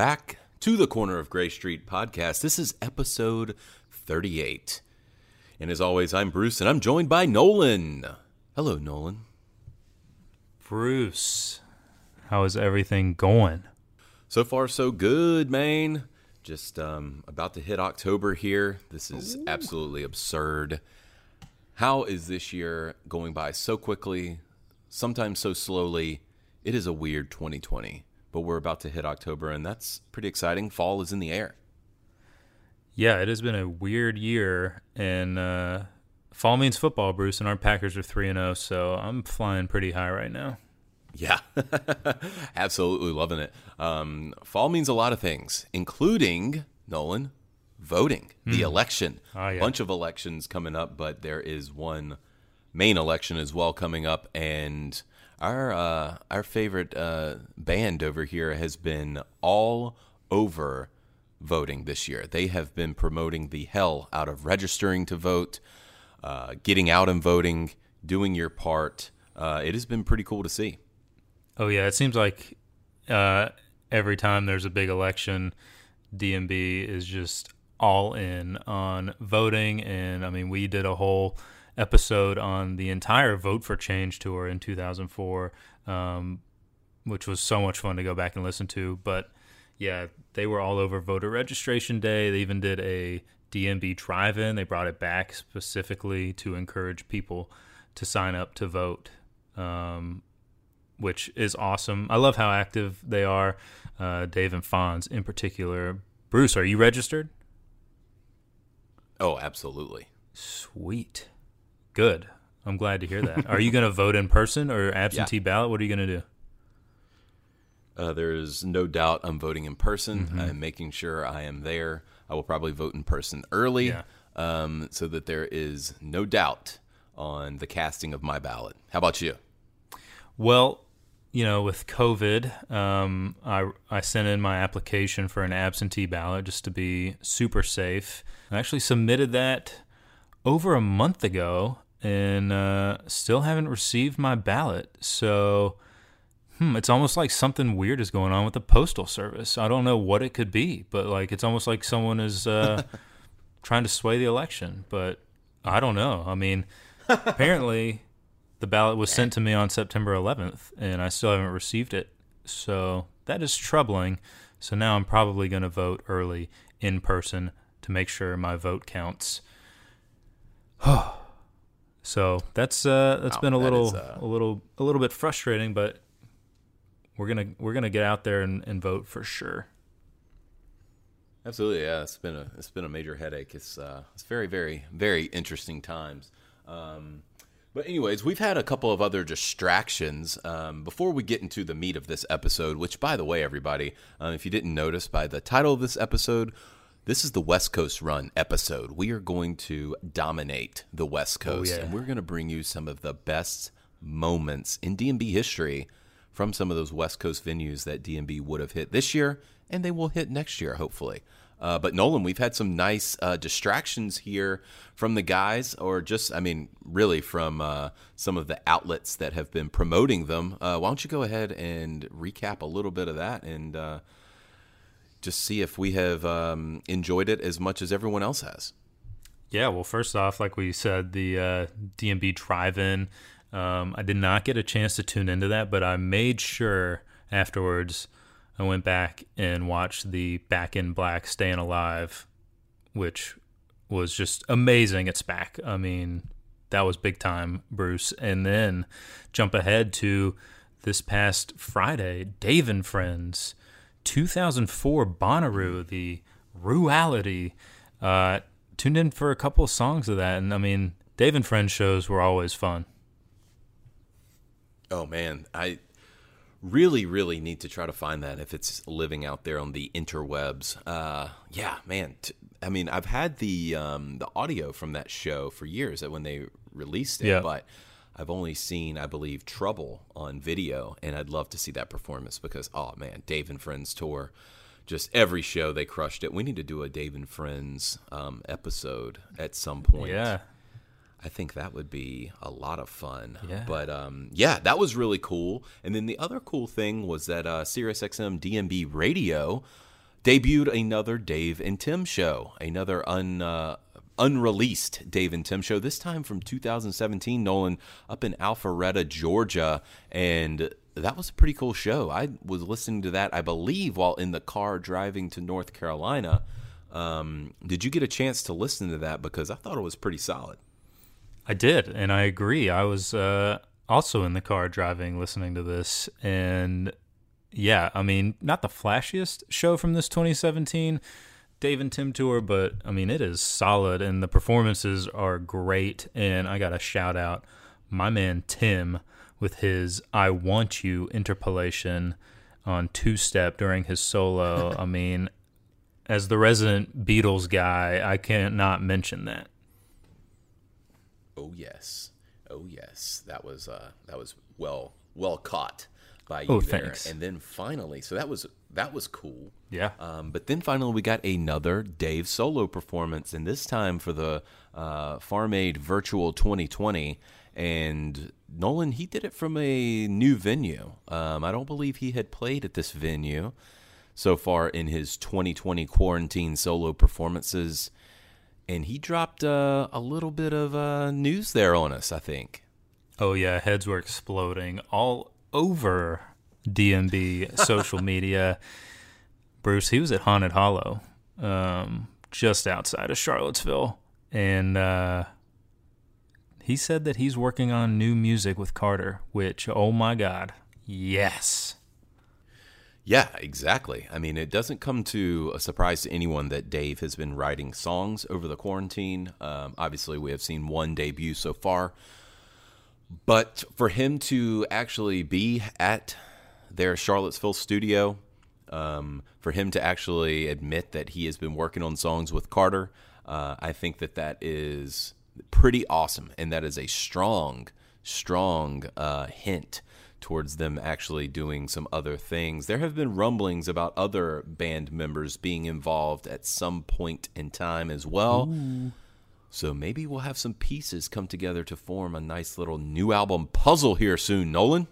back to the Corner of Gray Street podcast. This is episode 38. And as always, I'm Bruce and I'm joined by Nolan. Hello, Nolan. Bruce, how is everything going? So far, so good, man. Just um, about to hit October here. This is Ooh. absolutely absurd. How is this year going by so quickly, sometimes so slowly? It is a weird 2020 but we're about to hit October, and that's pretty exciting. Fall is in the air. Yeah, it has been a weird year, and uh, fall means football, Bruce, and our Packers are three and zero, oh, so I'm flying pretty high right now. Yeah, absolutely loving it. Um, fall means a lot of things, including Nolan voting, mm. the hmm. election. A oh, yeah. bunch of elections coming up, but there is one main election as well coming up, and our uh, our favorite uh, band over here has been all over voting this year. They have been promoting the hell out of registering to vote, uh, getting out and voting, doing your part. Uh, it has been pretty cool to see. Oh yeah, it seems like uh, every time there's a big election, DMB is just all in on voting, and I mean we did a whole episode on the entire Vote for Change tour in 2004, um, which was so much fun to go back and listen to. But yeah, they were all over voter registration day. They even did a DMB drive in. They brought it back specifically to encourage people to sign up to vote, um, which is awesome. I love how active they are, uh, Dave and Fonz in particular. Bruce, are you registered? Oh, absolutely. Sweet. Good. I'm glad to hear that. Are you going to vote in person or absentee yeah. ballot? What are you going to do? Uh, there is no doubt I'm voting in person. Mm-hmm. I'm making sure I am there. I will probably vote in person early yeah. um, so that there is no doubt on the casting of my ballot. How about you? Well, you know, with COVID, um, I, I sent in my application for an absentee ballot just to be super safe. I actually submitted that over a month ago and uh, still haven't received my ballot. So, hmm, it's almost like something weird is going on with the postal service. I don't know what it could be, but like it's almost like someone is uh, trying to sway the election. But I don't know. I mean, apparently the ballot was sent to me on September 11th, and I still haven't received it. So that is troubling. So now I'm probably going to vote early in person to make sure my vote counts. so that's uh, that's wow, been a little is, uh... a little a little bit frustrating, but we're gonna we're gonna get out there and, and vote for sure. Absolutely, yeah. It's been a it's been a major headache. It's uh, it's very very very interesting times. Um, but anyways, we've had a couple of other distractions um, before we get into the meat of this episode. Which, by the way, everybody, uh, if you didn't notice by the title of this episode, this is the West Coast Run episode. We are going to dominate the West oh, Coast, oh, yeah. and we're going to bring you some of the best moments in DMB history from some of those West Coast venues that DMB would have hit this year, and they will hit next year, hopefully. Uh, but Nolan, we've had some nice uh, distractions here from the guys, or just, I mean, really from uh, some of the outlets that have been promoting them. Uh, why don't you go ahead and recap a little bit of that and uh, just see if we have um, enjoyed it as much as everyone else has. Yeah, well, first off, like we said, the uh, DMB drive-in. Um, I did not get a chance to tune into that, but I made sure afterwards I went back and watched the Back in Black Staying Alive, which was just amazing. It's back. I mean, that was big time, Bruce. And then jump ahead to this past Friday, Dave and Friends 2004 Bonnaroo, the Ruality. Uh, tuned in for a couple of songs of that, and I mean, Dave and Friends shows were always fun. Oh man, I really, really need to try to find that if it's living out there on the interwebs. Uh, yeah, man. T- I mean, I've had the um, the audio from that show for years. That when they released it, yeah. but I've only seen, I believe, Trouble on video, and I'd love to see that performance because, oh man, Dave and Friends tour, just every show they crushed it. We need to do a Dave and Friends um, episode at some point. Yeah. I think that would be a lot of fun. Yeah. But um, yeah, that was really cool. And then the other cool thing was that uh, SiriusXM DMB Radio debuted another Dave and Tim show, another un. Uh, unreleased Dave and Tim show, this time from 2017, Nolan, up in Alpharetta, Georgia. And that was a pretty cool show. I was listening to that, I believe, while in the car driving to North Carolina. Um, did you get a chance to listen to that? Because I thought it was pretty solid. I did, and I agree. I was uh, also in the car driving, listening to this, and yeah, I mean, not the flashiest show from this 2017 Dave and Tim tour, but I mean, it is solid, and the performances are great. And I got to shout out my man Tim with his "I Want You" interpolation on two step during his solo. I mean, as the resident Beatles guy, I can't mention that. Oh yes, oh yes, that was uh, that was well well caught by Oh, you there. thanks. And then finally, so that was that was cool. Yeah. Um, but then finally, we got another Dave solo performance, and this time for the uh, Farm Aid Virtual 2020. And Nolan, he did it from a new venue. Um, I don't believe he had played at this venue so far in his 2020 quarantine solo performances. And he dropped uh, a little bit of uh, news there on us, I think. Oh yeah, heads were exploding all over DMB social media. Bruce, he was at Haunted Hollow, um, just outside of Charlottesville, and uh, he said that he's working on new music with Carter. Which, oh my God, yes, Yeah, exactly. I mean, it doesn't come to a surprise to anyone that Dave has been writing songs over the quarantine. Um, obviously, we have seen one debut so far. But for him to actually be at their Charlottesville studio, um, for him to actually admit that he has been working on songs with Carter, uh, I think that that is pretty awesome. And that is a strong, strong uh, hint towards them actually doing some other things. There have been rumblings about other band members being involved at some point in time as well. So maybe we'll have some pieces come together to form a nice little new album puzzle here soon, Nolan.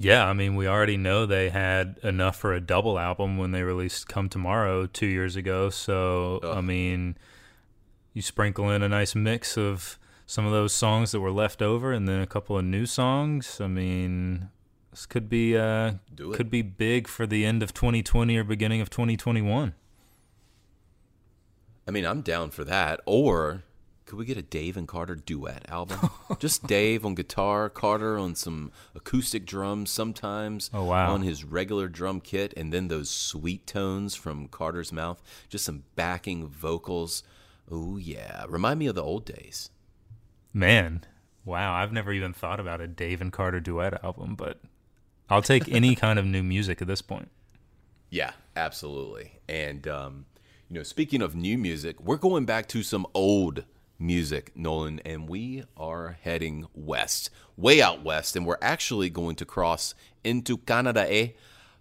Yeah. I mean, we already know they had enough for a double album when they released "Come Tomorrow" two years ago. So, I mean, you sprinkle in a nice mix of some of those songs that were left over, and then a couple of new songs. I mean, this could be uh, Do it. could be big for the end of 2020 or beginning of 2021. I mean, I'm down for that. Or could we get a Dave and Carter duet album? Just Dave on guitar, Carter on some acoustic drums sometimes. Oh, wow. On his regular drum kit, and then those sweet tones from Carter's mouth. Just some backing vocals. Oh yeah, remind me of the old days. Man, wow! I've never even thought about a Dave and Carter duet album, but I'll take any kind of new music at this point. Yeah, absolutely. And um, you know, speaking of new music, we're going back to some old music, Nolan, and we are heading west, way out west, and we're actually going to cross into Canada eh,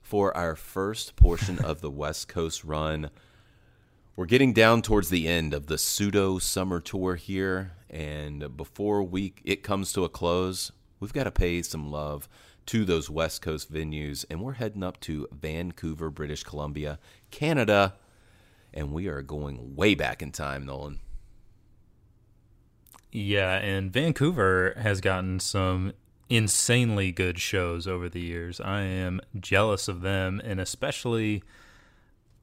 for our first portion of the West Coast run. We're getting down towards the end of the pseudo summer tour here, and before we it comes to a close, we've got to pay some love to those West Coast venues, and we're heading up to Vancouver, British Columbia, Canada, and we are going way back in time, Nolan. Yeah, and Vancouver has gotten some insanely good shows over the years. I am jealous of them, and especially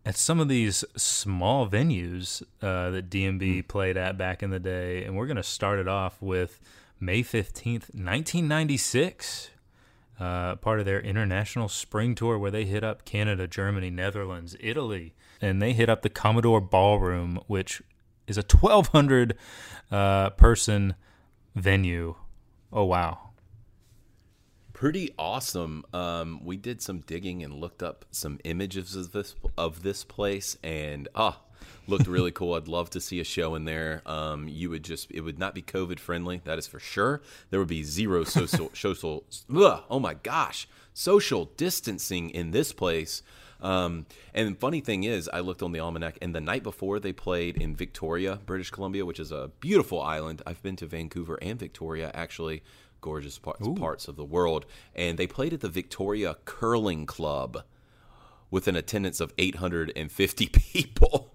at some of these small venues uh, that DMB played at back in the day. And we're going to start it off with May 15th, 1996. Uh, part of their international spring tour where they hit up Canada, Germany, Netherlands, Italy, and they hit up the Commodore Ballroom, which is a 1,200 uh, person venue. Oh, wow. Pretty awesome. Um, we did some digging and looked up some images of this of this place, and ah, looked really cool. I'd love to see a show in there. Um, you would just it would not be COVID friendly, that is for sure. There would be zero social social. Ugh, oh my gosh, social distancing in this place. Um, and funny thing is, I looked on the almanac, and the night before they played in Victoria, British Columbia, which is a beautiful island. I've been to Vancouver and Victoria, actually, gorgeous parts, parts of the world. And they played at the Victoria Curling Club. with an attendance of 850 people.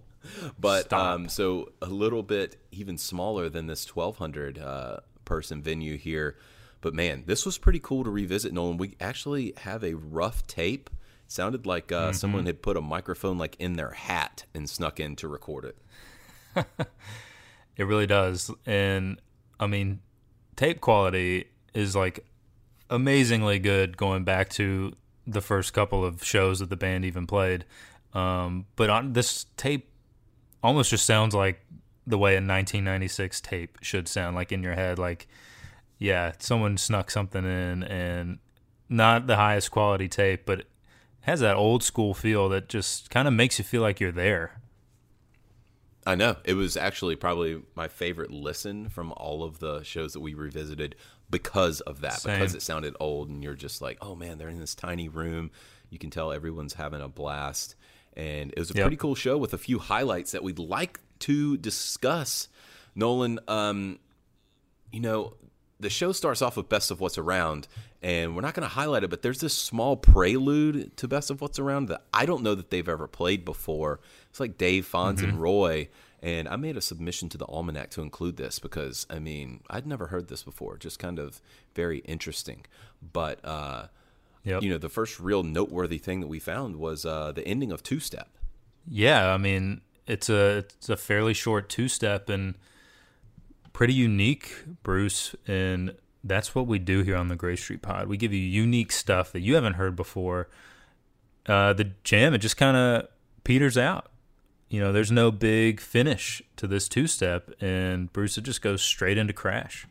but um, so a little bit even smaller than this 1200 uh, person venue here. But man, this was pretty cool to revisit. Nolan, we actually have a rough tape. Sounded like uh, someone had put a microphone like in their hat and snuck in to record it. It really does. And I mean, tape quality is like amazingly good going back to the first couple of shows that the band even played. Um, but on this tape almost just sounds like the way a 1996 tape should sound like in your head like yeah, someone snuck something in and not the highest quality tape, but has that old school feel that just kind of makes you feel like you're there. I know. It was actually probably my favorite listen from all of the shows that we revisited because of that. Same. Because it sounded old and you're just like, oh man, they're in this tiny room. You can tell everyone's having a blast. And it was a Yep. pretty cool show with a few highlights that we'd like to discuss. Nolan, um, you know, the show starts off with Best of What's Around, and we're not going to highlight it, but there's this small prelude to Best of What's Around that I don't know that they've ever played before. It's like Dave, Fonz, and Roy. And I made a submission to the Almanac to include this because, I mean, I'd never heard this before. Just kind of very interesting. But, uh, Yep. you know, the first real noteworthy thing that we found was uh, the ending of Two Step. Yeah, I mean it's a it's a fairly short two step and pretty unique, Bruce, and that's what we do here on the Gray Street Pod. We give you unique stuff that you haven't heard before. Uh, the jam it just kind of peters out. You know, there's no big finish to this two step, and Bruce it just goes straight into crash.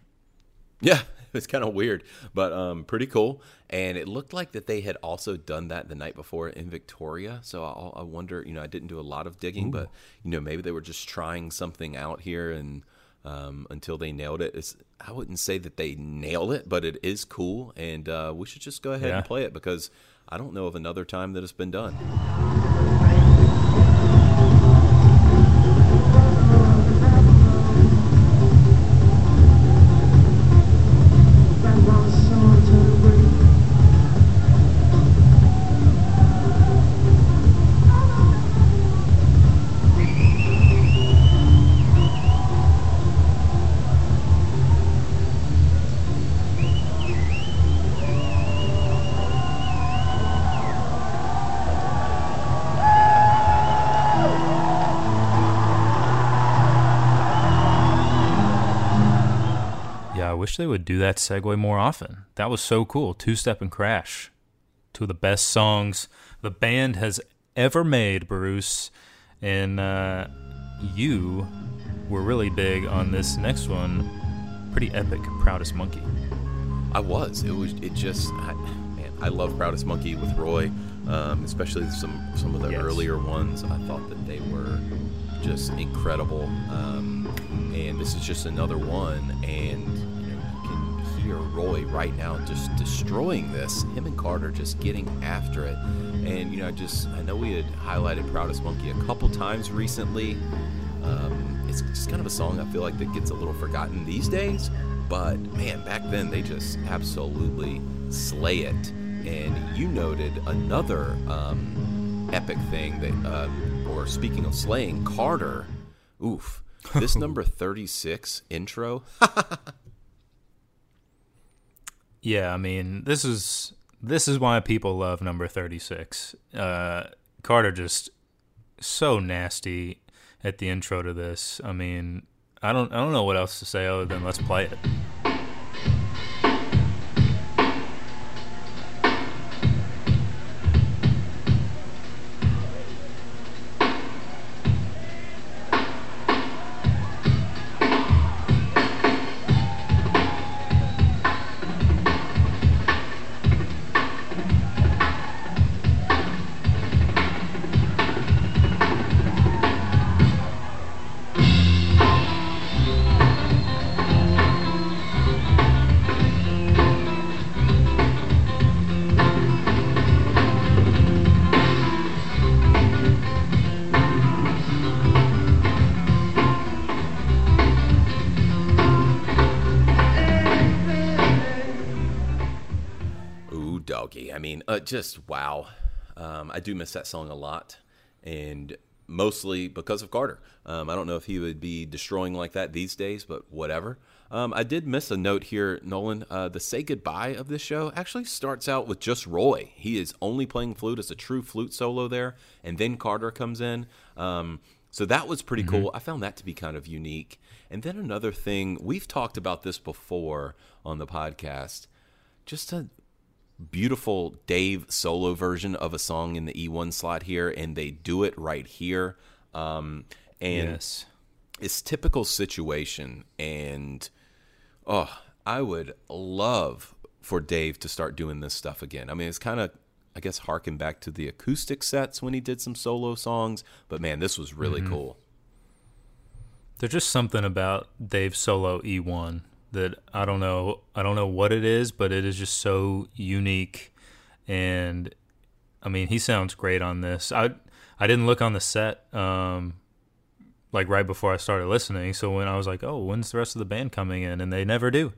Yeah, it's kind of weird, but um, pretty cool. And it looked like that they had also done that the night before in Victoria. So I, I wonder, you know, I didn't do a lot of digging, but you know, maybe they were just trying something out here, and um, until they nailed it, it's, I wouldn't say that they nailed it, but it is cool, and uh, we should just go ahead Yeah. and play it because I don't know of another time that it's been done. Would do that segue more often. That was so cool. Two Step and Crash. Two of the best songs the band has ever made, Bruce. And uh, you were really big on this next one. Pretty epic, Proudest Monkey. I was. It was. It just. I, man, I love Proudest Monkey with Roy, um, especially some some of the Yes. earlier ones. I thought that they were just incredible. Um, and this is just another one. And you know, you can hear Roy right now just destroying this. Him and Carter just getting after it. And you know, I just I know we had highlighted Proudest Monkey a couple times recently. Um, it's just kind of a song I feel like that gets a little forgotten these days. But man, back then they just absolutely slay it. And you noted another um, epic thing that, um, or speaking of slaying, Carter. Oof, this number thirty-six intro. Yeah, I mean, this is this is why people love number 36. Uh, Carter just so nasty at the intro to this. I mean, I don't I don't know what else to say other than let's play it. Uh, just wow. Um, I do miss that song a lot, and mostly because of Carter. Um, I don't know if he would be destroying like that these days, but whatever. Um, I did miss a note here, Nolan. Uh, the say goodbye of this show actually starts out with just Roy. He is only playing flute as a true flute solo there, and then Carter comes in. Um, so that was pretty mm-hmm. cool. I found that to be kind of unique. And then another thing, we've talked about this before on the podcast. Just a beautiful Dave solo version of a song in the E1 slot here, and they do it right here. Um, and yes. it's typical situation. And oh, I would love for Dave to start doing this stuff again. I mean, it's kind of, I guess, harken back to the acoustic sets when he did some solo songs. But man, this was really mm-hmm. cool. There's just something about Dave's solo E1 that I don't know. I don't know what it is, but it is just so unique. And I mean, he sounds great on this. I I didn't look on the set um, like right before I started listening. So when I was like, "Oh, when's the rest of the band coming in?" and they never do.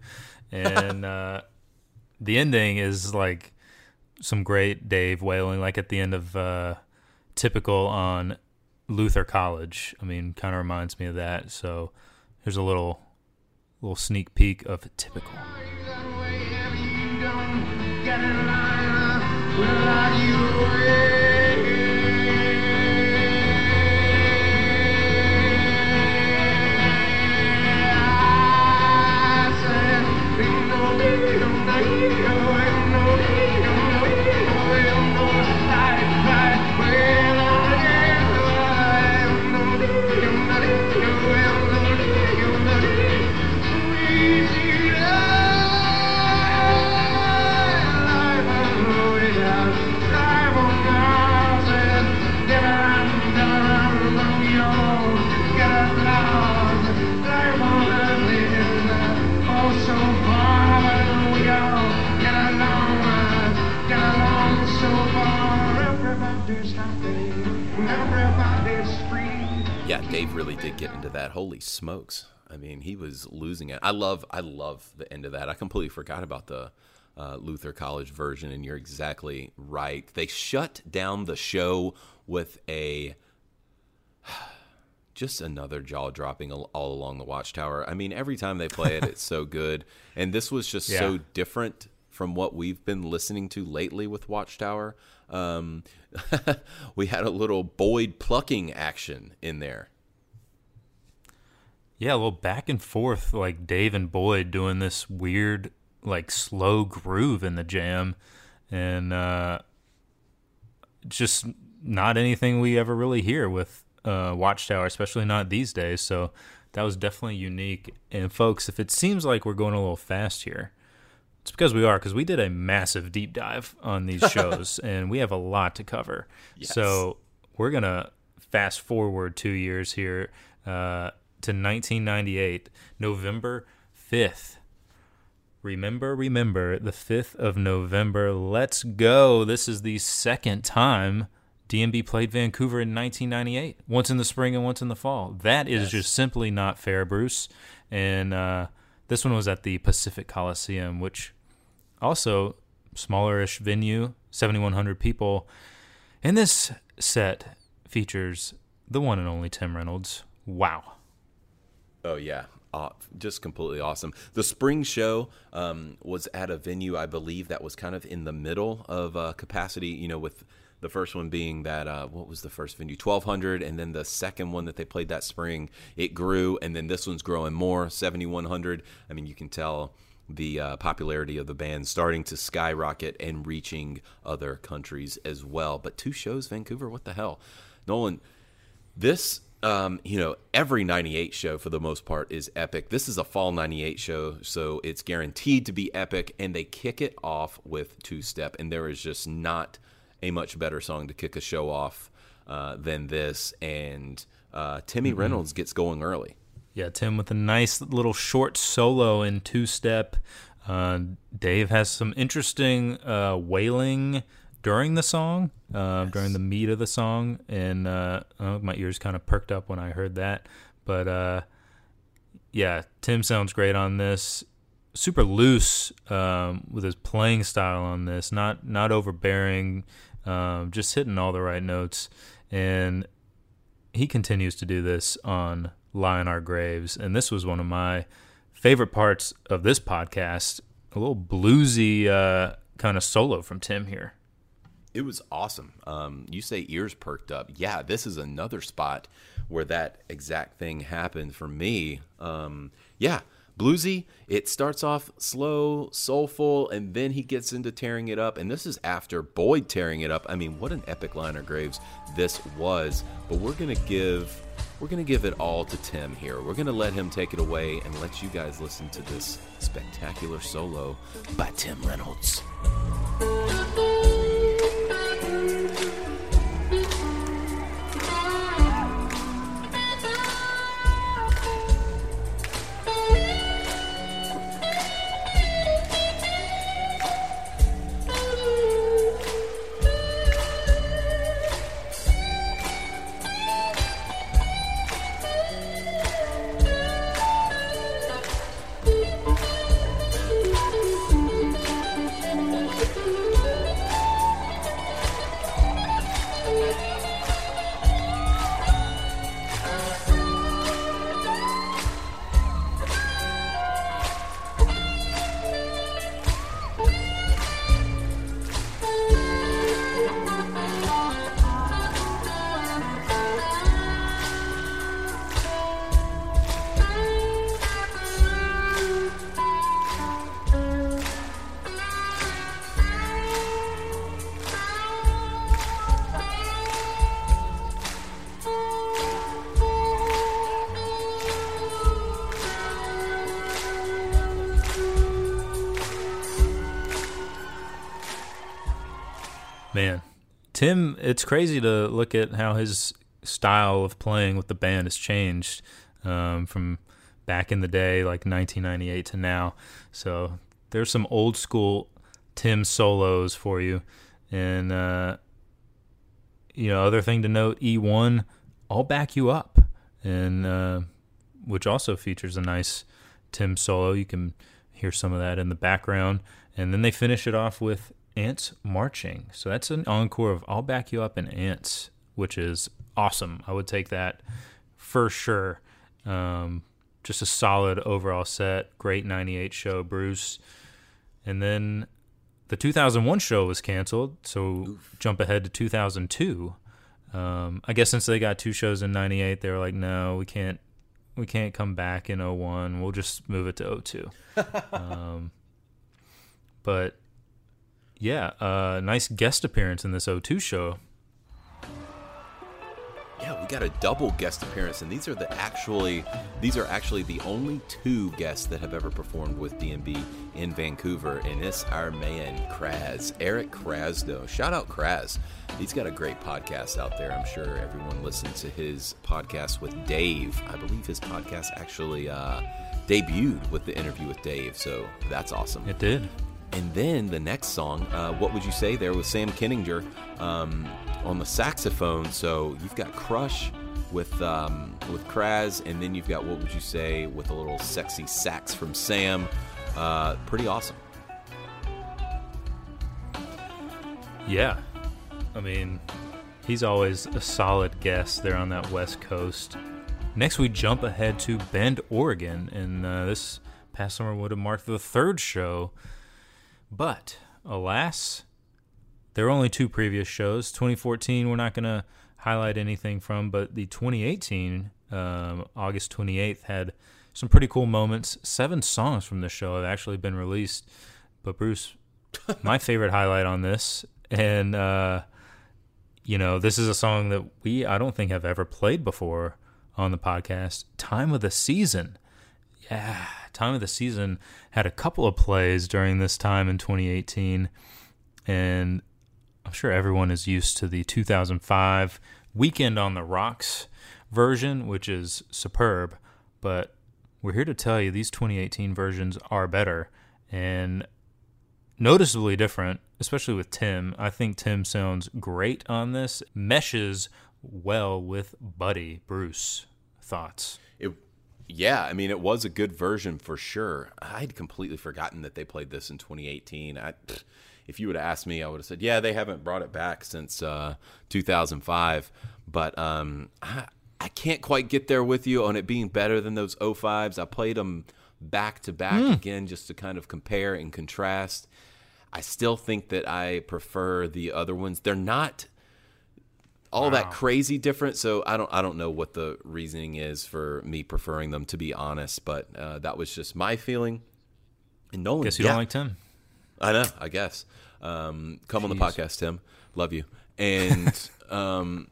And uh, the ending is like some great Dave wailing, like at the end of uh, typical on Luther College. I mean, kind of reminds me of that. So here's a little little sneak peek of typical. Smokes! I mean, he was losing it. I love, I love the end of that. I completely forgot about the uh, Luther College version, and you're exactly right. They shut down the show with a just another jaw dropping all along the Watchtower. I mean, every time they play it, it's so good, and this was just yeah. so different from what we've been listening to lately with Watchtower. Um, we had a little Boyd plucking action in there. Yeah, a little back and forth, like Dave and Boyd doing this weird, like slow groove in the jam, and uh, just not anything we ever really hear with uh, Watchtower, especially not these days. So that was definitely unique. And folks, if it seems like we're going a little fast here, it's because we are, because we did a massive deep dive on these shows, and we have a lot to cover. Yes. So we're gonna fast forward two years here uh, to 1998, November 5th. Remember, remember the 5th of November. Let's go. This is the second time DMB played Vancouver in 1998, once in the spring and once in the fall. That is yes. just simply not fair, Bruce. And uh, this one was at the Pacific Coliseum, which also smallerish venue, 7,100 people. And this set features the one and only Tim Reynolds. Wow. Oh yeah, uh, just completely awesome. The spring show um, was at a venue, I believe, that was kind of in the middle of uh, capacity. You know, with the first one being that uh, what was the first venue 1200 and then the second one that they played that spring it grew and then this one's growing more 7100 i mean you can tell the uh, popularity of the band starting to skyrocket and reaching other countries as well but two shows vancouver what the hell nolan this um, you know, every 98 show for the most part is epic. This is a fall 98 show, so it's guaranteed to be epic. And they kick it off with two step, and there is just not a much better song to kick a show off uh, than this. And uh, Timmy mm-hmm. Reynolds gets going early. Yeah, Tim with a nice little short solo in two step. Uh, Dave has some interesting uh, wailing during the song, uh, yes. during the meat of the song, and uh, oh, my ears kind of perked up when I heard that. But yeah, Tim sounds great on this super loose um, with his playing style on this, not not overbearing, um, just hitting all the right notes. And he continues to do this on Lie in Our Graves. And this was one of my favorite parts of this podcast. A little bluesy uh, kind of solo from Tim here. It was awesome. Um, you say ears perked up. Yeah, this is another spot where that exact thing happened for me. Um, yeah, bluesy. It starts off slow, soulful, and then he gets into tearing it up. And this is after Boyd tearing it up. I mean, what an epic Lie in Our Graves this was. But we're gonna give we're gonna give it all to Tim here. We're gonna let him take it away and let you guys listen to this spectacular solo by Tim Reynolds. Tim, it's crazy to look at how his style of playing with the band has changed um, from back in the day, like 1998 to now. So there's some old school Tim solos for you. And, uh, you know, other thing to note E1, I'll back you up. And, uh, which also features a nice Tim solo. You can hear some of that in the background. And then they finish it off with Ants Marching. So that's an encore of I'll Back You Up in Ants, which is awesome. I would take that for sure. Um, just a solid overall set. Great 98 show, Bruce. And then the 2001 show was canceled. So Oof. jump ahead to 2002. Um, I guess since they got two shows in 98, they were like, no, we can't. We can't come back in 01. We'll just move it to 02. um, but yeah, uh, nice guest appearance in this O2 show. Yeah, we got a double guest appearance, and these are the actually these are actually the only two guests that have ever performed with DMB in Vancouver, and it's our man Kraz, Eric Krasno. Shout out Kraz. He's got a great podcast out there. I'm sure everyone listens to his podcast with Dave. I believe his podcast actually uh, debuted with the interview with Dave, so that's awesome. It did. And then the next song, uh, what would you say there with Sam Kininger um, on the saxophone? So you've got Crush with um, with Kraz, and then you've got what would you say with a little sexy sax from Sam? Uh, pretty awesome. Yeah, I mean, he's always a solid guest there on that West Coast. Next, we jump ahead to Bend, Oregon, and uh, this past summer would have marked the third show but alas, there are only two previous shows. 2014, we're not going to highlight anything from, but the 2018, um, August 28th, had some pretty cool moments. Seven songs from the show have actually been released. But Bruce, my favorite highlight on this, and uh, you know, this is a song that we I don't think have ever played before on the podcast. Time of the season. Yeah, time of the season had a couple of plays during this time in 2018, and I'm sure everyone is used to the 2005 Weekend on the Rocks version, which is superb. But we're here to tell you these 2018 versions are better and noticeably different, especially with Tim. I think Tim sounds great on this, meshes well with Buddy Bruce. Thoughts? It yeah, I mean, it was a good version for sure. I'd completely forgotten that they played this in 2018. I, if you would have asked me, I would have said, yeah, they haven't brought it back since uh, 2005. But um, I, I can't quite get there with you on it being better than those 05s. I played them back to back Hmm. again just to kind of compare and contrast. I still think that I prefer the other ones. They're not all that crazy different, so I don't I don't know what the reasoning is for me preferring them to be honest, but uh, that was just my feeling. And Nolan, Guess you yeah, don't like Tim. I know, I guess. Um, come on the podcast, Tim. Love you. And um,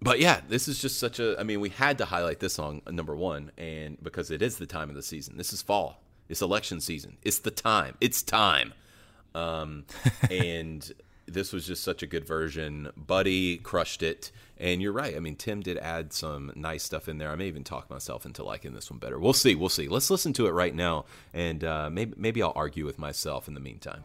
but yeah, this is just such a. I mean, we had to highlight this song uh, number one, and because it is the time of the season. This is fall. It's election season. It's the time. It's time. Um, and this was just such a good version. Buddy crushed it, and you're right. I mean, Tim did add some nice stuff in there. I may even talk myself into liking this one better. We'll see. We'll see. Let's listen to it right now, and uh, maybe maybe I'll argue with myself in the meantime.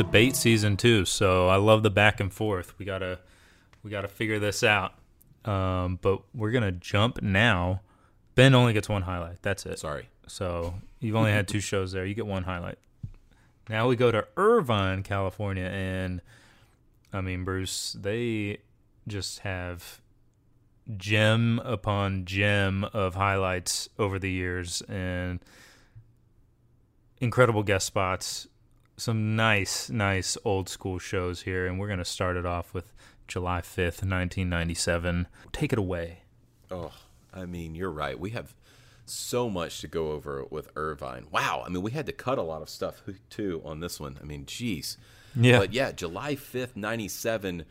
Debate season too, so I love the back and forth. We gotta we gotta figure this out. Um, but we're gonna jump now. Bend only gets one highlight. That's it. Sorry. So you've only had two shows there. You get one highlight. Now we go to Irvine, California, and I mean, Bruce, they just have gem upon gem of highlights over the years and incredible guest spots. Some nice, nice old school shows here, and we're going to start it off with July 5th, 1997. Take it away. Oh, I mean, you're right. We have so much to go over with Irvine. Wow. I mean, we had to cut a lot of stuff too on this one. I mean, geez. Yeah. But yeah, July 5th, 97.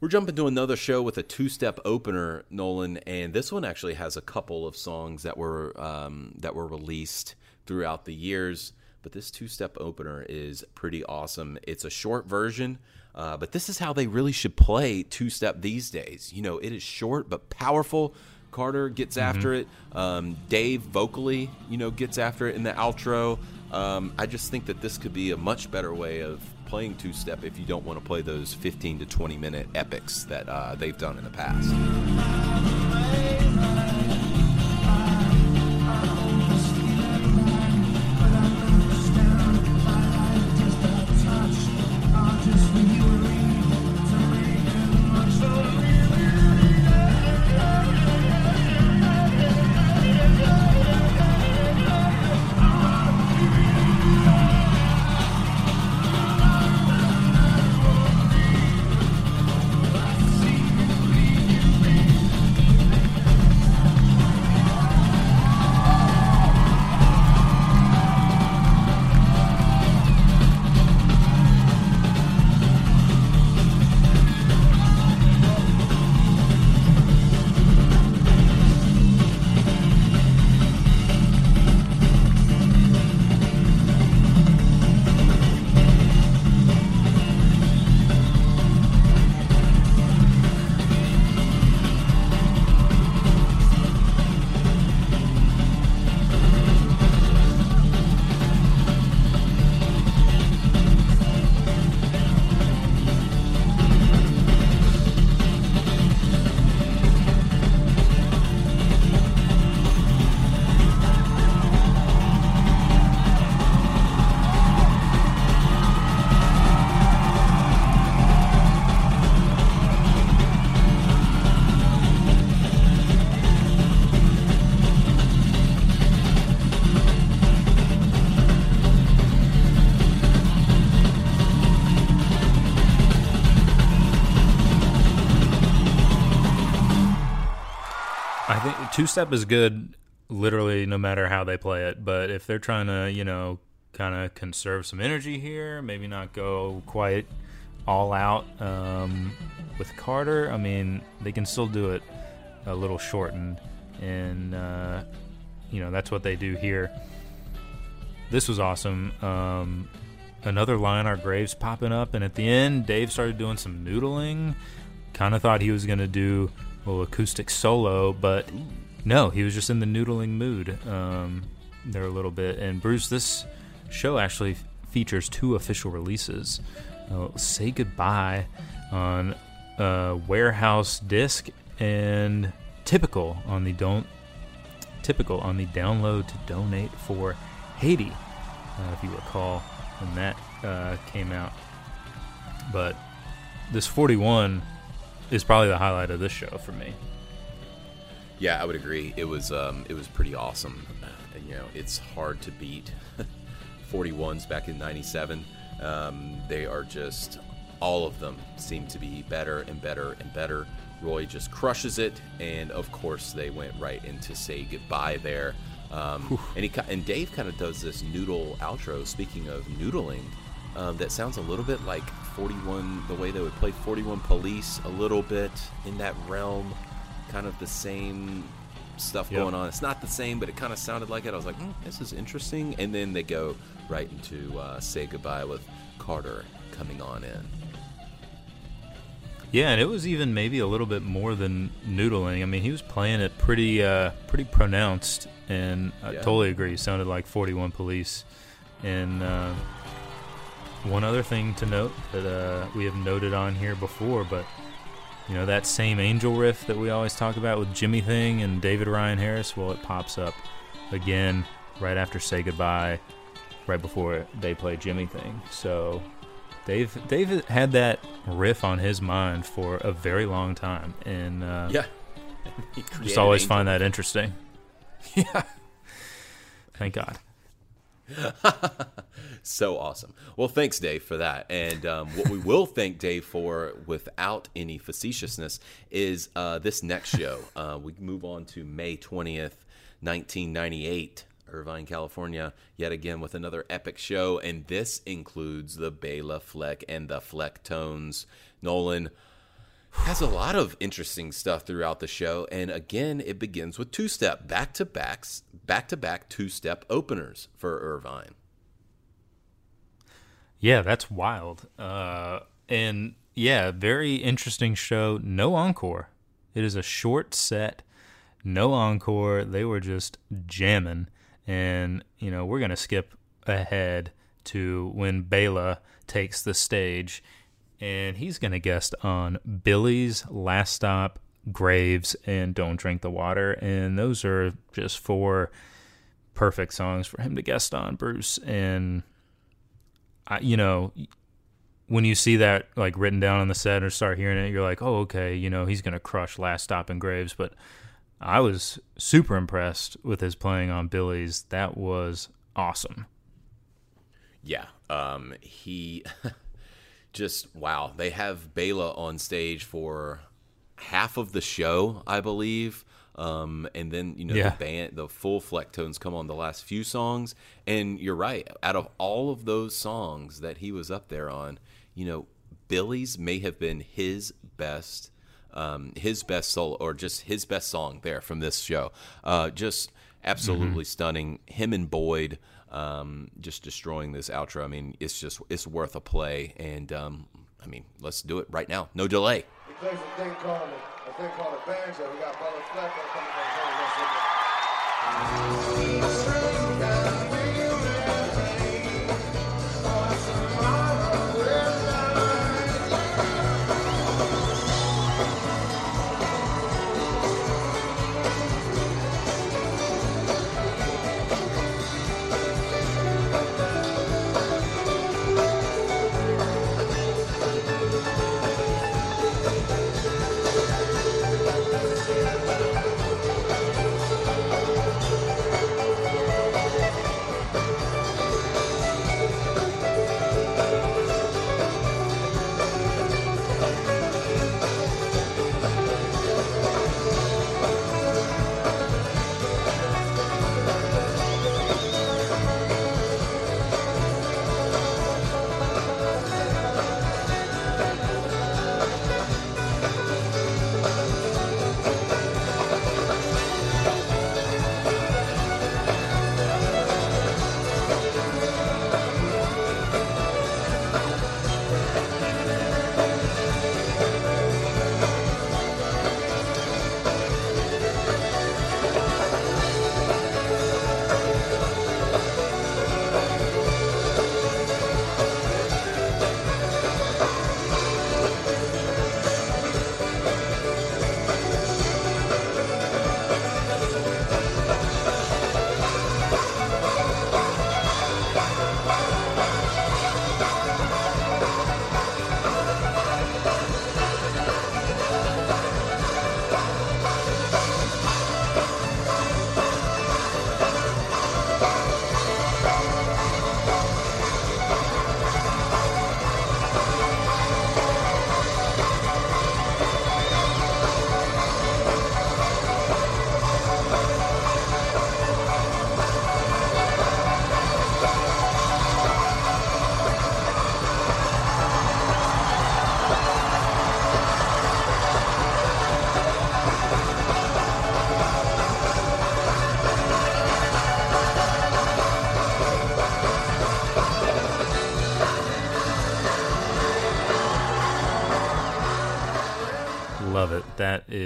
We're jumping to another show with a two step opener, Nolan, and this one actually has a couple of songs that were um, that were released throughout the years. But this two step opener is pretty awesome. It's a short version, uh, but this is how they really should play two step these days. You know, it is short but powerful. Carter gets after it. Um, Dave vocally, you know, gets after it in the outro. Um, I just think that this could be a much better way of playing two step if you don't want to play those 15 to 20 minute epics that uh, they've done in the past. Step is good literally no matter how they play it, but if they're trying to, you know, kind of conserve some energy here, maybe not go quite all out um, with Carter, I mean, they can still do it a little shortened. And, uh, you know, that's what they do here. This was awesome. Um, another our Graves popping up, and at the end, Dave started doing some noodling. Kind of thought he was going to do a little acoustic solo, but no, he was just in the noodling mood um, there a little bit. And Bruce, this show actually features two official releases. Uh, Say Goodbye on uh, Warehouse Disc and Typical on the don't typical on the download to donate for Haiti, uh, if you recall when that uh, came out. But this 41 is probably the highlight of this show for me. Yeah, I would agree. It was um, it was pretty awesome. And, you know, it's hard to beat 41s back in '97. Um, they are just all of them seem to be better and better and better. Roy just crushes it, and of course they went right into say goodbye there. Um, and he and Dave kind of does this noodle outro. Speaking of noodling, um, that sounds a little bit like 41, the way they would play 41 Police, a little bit in that realm, kind of the same stuff Yep. going on. It's not the same, but it kind of sounded like it. I was like, mm, this is interesting. And then they go right into uh, Say Goodbye with Carter coming on in. Yeah, and it was even maybe a little bit more than noodling. I mean, he was playing it pretty, uh, pretty pronounced, and I Yeah. totally agree. He sounded like Forty One Police. And uh, one other thing to note that uh, we have noted on here before, but you know that same Angel riff that we always talk about with Jimmy Thing and David Ryan Harris. Well, it pops up again right after "Say Goodbye," right before they play Jimmy Thing. So Dave Dave had that riff on his mind for a very long time, and uh, Yeah. Just always find that interesting. Yeah. Thank God. So awesome. Well, thanks, Dave, for that. And um, what we will thank Dave for, without any facetiousness, is uh, this next show. Uh, we move on to May 20th, 1998, Irvine, California, yet again with another epic show. And this includes the Bela Fleck and the Flecktones. Nolan has a lot of interesting stuff throughout the show. And again, it begins with two step, back to backs, back to back two step openers for Irvine. Yeah, that's wild. Uh, and yeah, very interesting show. No encore. It is a short set, no encore. They were just jamming. And, you know, we're going to skip ahead to when Bela takes the stage and he's going to guest on Billy's Last Stop, Graves, and Don't Drink the Water. And those are just four perfect songs for him to guest on, Bruce. And I, you know, when you see that like written down on the set or start hearing it, you're like, oh, okay, you know, he's gonna crush Last Stop in Graves. But I was super impressed with his playing on Billy's. That was awesome. Yeah. Um, he just wow. They have Bela on stage for half of the show, I believe. Um, and then you know Yeah. the band, the full Flecktones come on the last few songs. And you're right. Out of all of those songs that he was up there on, you know, Billy's may have been his best. Um, his best solo, or just his best song there from this show. Uh, just absolutely stunning. Him and Boyd um, just destroying this outro. I mean, it's just it's worth a play. And um, I mean, let's do it right now. No delay. He plays a thing called a, a thing called a banjo. We got Bela Fleck coming from Let's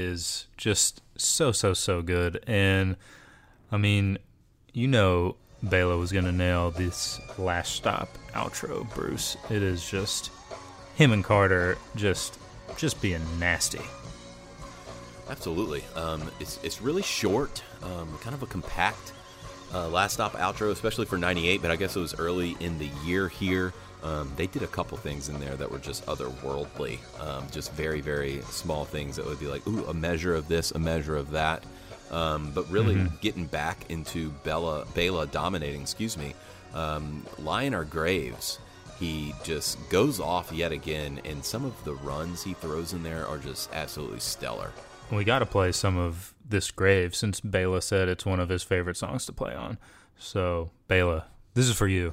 is just so so so good. And I mean, you know, Bela was gonna nail this last stop outro, Bruce. It is just him and Carter just just being nasty. Absolutely. Um, it's it's really short, um, kind of a compact uh, last stop outro, especially for '98. But I guess it was early in the year here. Um, they did a couple things in there that were just otherworldly, um, just very very small things that would be like, ooh, a measure of this, a measure of that. Um, but really getting back into Bella Bela dominating, excuse me, um, our graves. He just goes off yet again, and some of the runs he throws in there are just absolutely stellar. We got to play some of this grave since Bela said it's one of his favorite songs to play on. So, Bela, this is for you.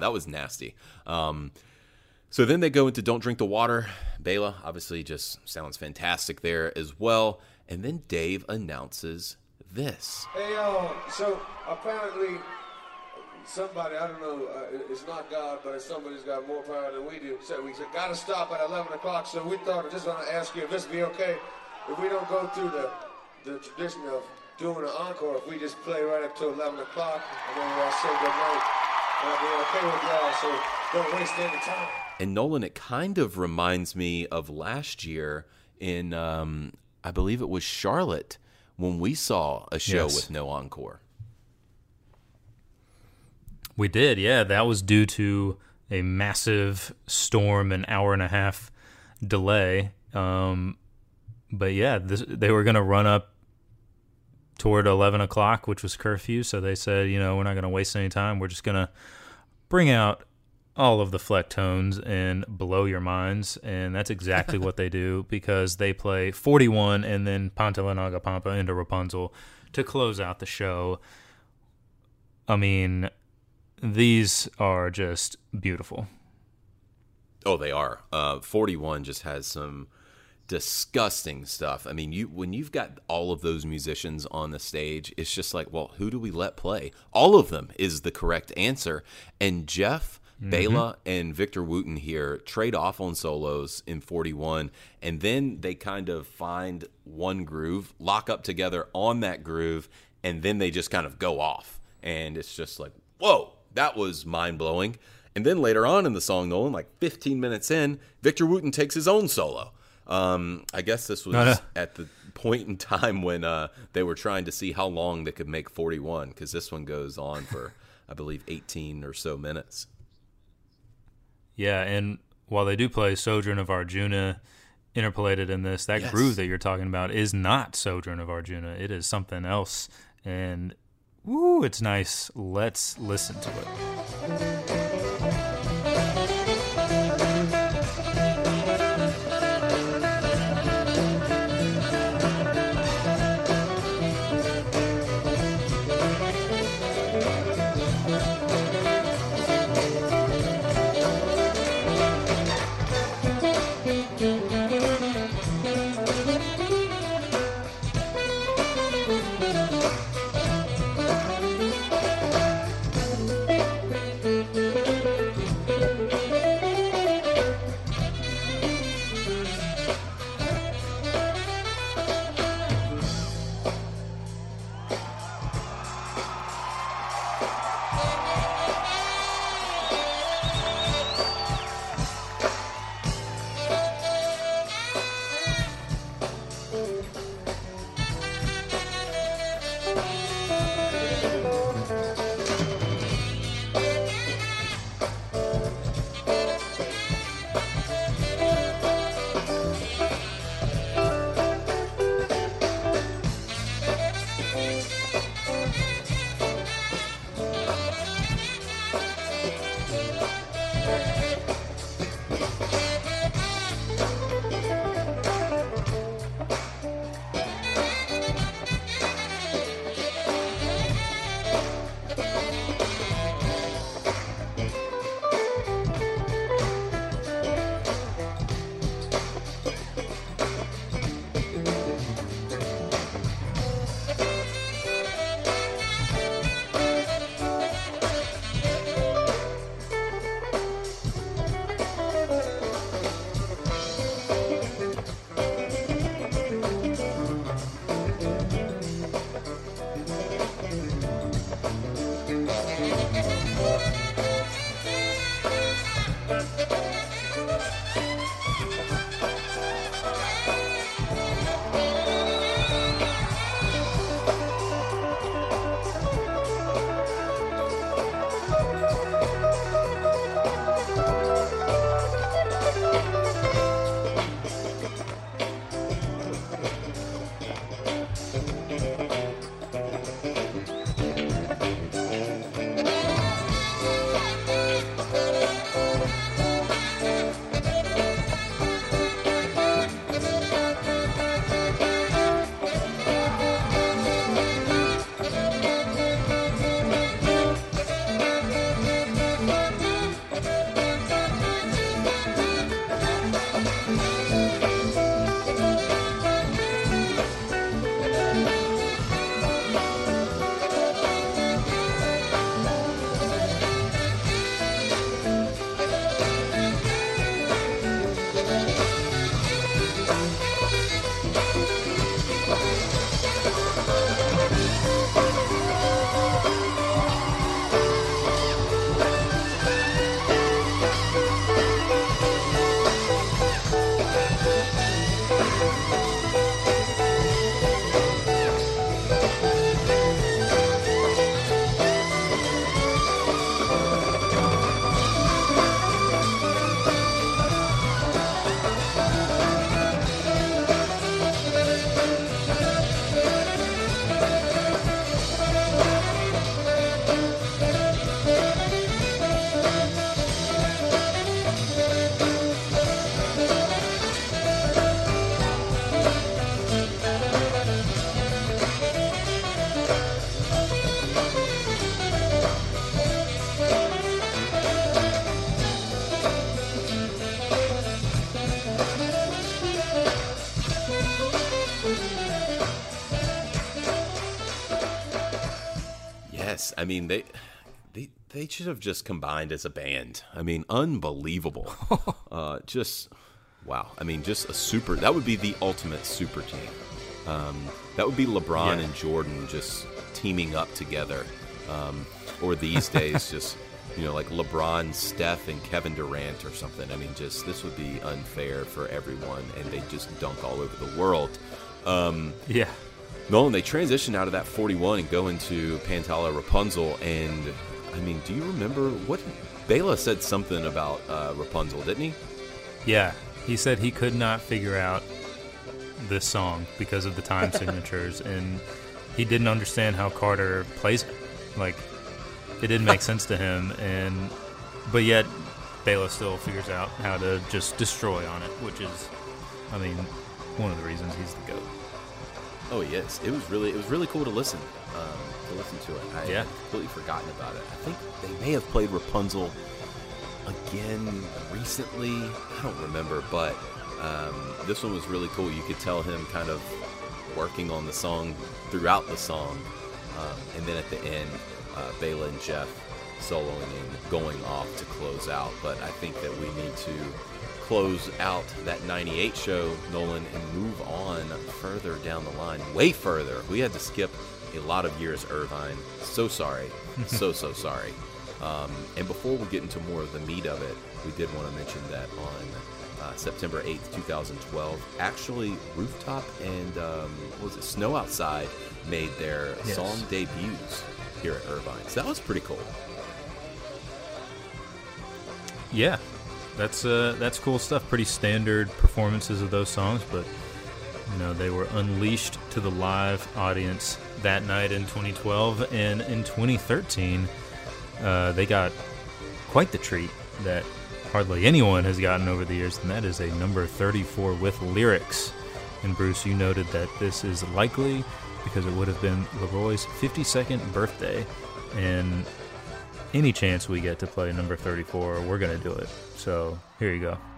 That was nasty. Um, so then they go into "Don't Drink the Water." Bela obviously just sounds fantastic there as well. And then Dave announces this. Hey, y'all. So apparently, somebody, I don't know, uh, it's not God, but somebody's got more power than we do. So we said, gotta stop at 11 o'clock. So we thought, I just want to ask you if this be okay if we don't go through the, the tradition of doing an encore, if we just play right up to 11 o'clock and then we'll say good night. And I'll okay with y'all, so don't waste any time. And Nolan, it kind of reminds me of last year in, um, I believe it was Charlotte, when we saw a show Yes. with no encore. We did, yeah. That was due to a massive storm, an hour and a half delay. Um, but yeah, this, they were going to run up toward 11 o'clock, which was curfew. So they said, you know, we're not going to waste any time. We're just going to bring out all of the Flecktones and blow your minds, and that's exactly what they do because they play 41 and then Pantala Naga Pampa into Rapunzel to close out the show. I mean, these are just beautiful. Oh, they are. Uh, 41 just has some disgusting stuff. I mean, you when you've got all of those musicians on the stage, it's just like, well, who do we let play? All of them is the correct answer. And Jeff mm-hmm. Bela and Victor Wooten here trade off on solos in 41, and then they kind of find one groove, lock up together on that groove, and then they just kind of go off. And it's just like, whoa, that was mind blowing. And then later on in the song, Nolan, like 15 minutes in, Victor Wooten takes his own solo. Um, I guess this was No, no. at the point in time when uh, they were trying to see how long they could make 41, because this one goes on for, I believe, 18 or so minutes. Yeah, and while they do play Sojourn of Arjuna interpolated in this, that Yes. groove that you're talking about is not Sojourn of Arjuna. It is something else. And woo, it's nice. Let's listen to it. I mean they they they should have just combined as a band. I mean, unbelievable. uh, just wow. I mean, just a super. That would be the ultimate super team. Um, that would be LeBron Yeah. and Jordan just teaming up together, um, or these days just you know like LeBron, Steph, and Kevin Durant or something. I mean, just this would be unfair for everyone, and they just dunk all over the world. Um, Yeah. Nolan, they transition out of that 41 and go into Pantala Rapunzel. And I mean, do you remember what Bela said something about uh, Rapunzel, didn't he? Yeah, he said he could not figure out this song because of the time signatures, and he didn't understand how Carter plays it. Like, it didn't make sense to him, and but yet Bela still figures out how to just destroy on it, which is, I mean, one of the reasons he's the goat. Oh yes, it was really it was really cool to listen um, to listen to it. I Yeah. had completely forgotten about it. I think they may have played Rapunzel again recently. I don't remember, but um, this one was really cool. You could tell him kind of working on the song throughout the song, um, and then at the end, uh, Bela and Jeff soloing and going off to close out. But I think that we need to close out that 98 show, Nolan, and move on further down the line, way further. We had to skip a lot of years, Irvine. So sorry. so, so sorry. Um, and before we get into more of the meat of it, we did want to mention that on uh, September 8th, 2012, actually, Rooftop and, um, what was it, Snow Outside made their Yes. song debuts here at Irvine. So that was pretty cool. Yeah, that's uh, that's cool stuff. Pretty standard performances of those songs, but you know they were unleashed to the live audience that night in 2012, and in 2013, uh, they got quite the treat that hardly anyone has gotten over the years, and that is a number 34 with lyrics. And Bruce, you noted that this is likely because it would have been LeRoi's 52nd birthday, and any chance we get to play number 34, we're going to do it. So here you go.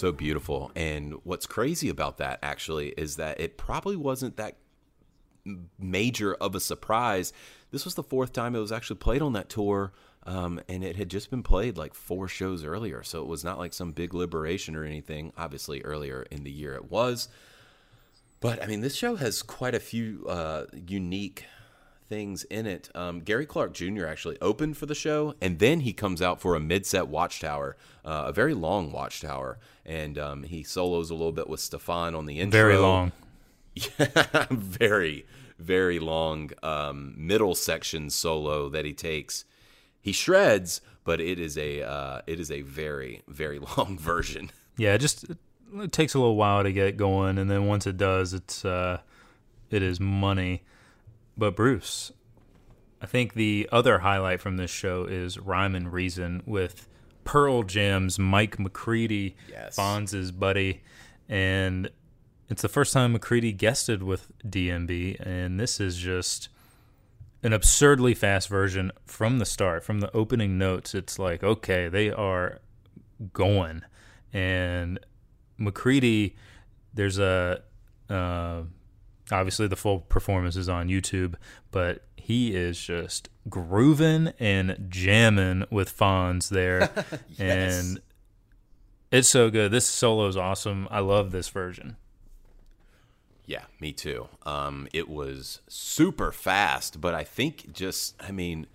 So beautiful. And what's crazy about that actually is that it probably wasn't that major of a surprise. This was the fourth time it was actually played on that tour. Um, and it had just been played like four shows earlier. So it was not like some big liberation or anything. Obviously, earlier in the year it was. But I mean, this show has quite a few uh, unique things in it. Um, Gary Clark Jr. actually opened for the show, and then he comes out for a mid-set watchtower, uh, a very long watchtower, and um, he solos a little bit with Stefan on the intro. Very long. Yeah, very, very long um, middle section solo that he takes. He shreds, but it is a uh, it is a very very long version. Yeah, it just it takes a little while to get going, and then once it does, it's uh, it is money. But Bruce, I think the other highlight from this show is Rhyme and Reason with Pearl Jam's Mike McCready, Yes. Fonz's buddy, and it's the first time McCready guested with DMB, and this is just an absurdly fast version from the start, from the opening notes. It's like, okay, they are going, and McCready, there's a uh, obviously the full performance is on YouTube, but he is just grooving and jamming with Fonz there, and it's so good. This solo is awesome. I love this version. Yeah, me too. Um, it was super fast, but I think just, I mean,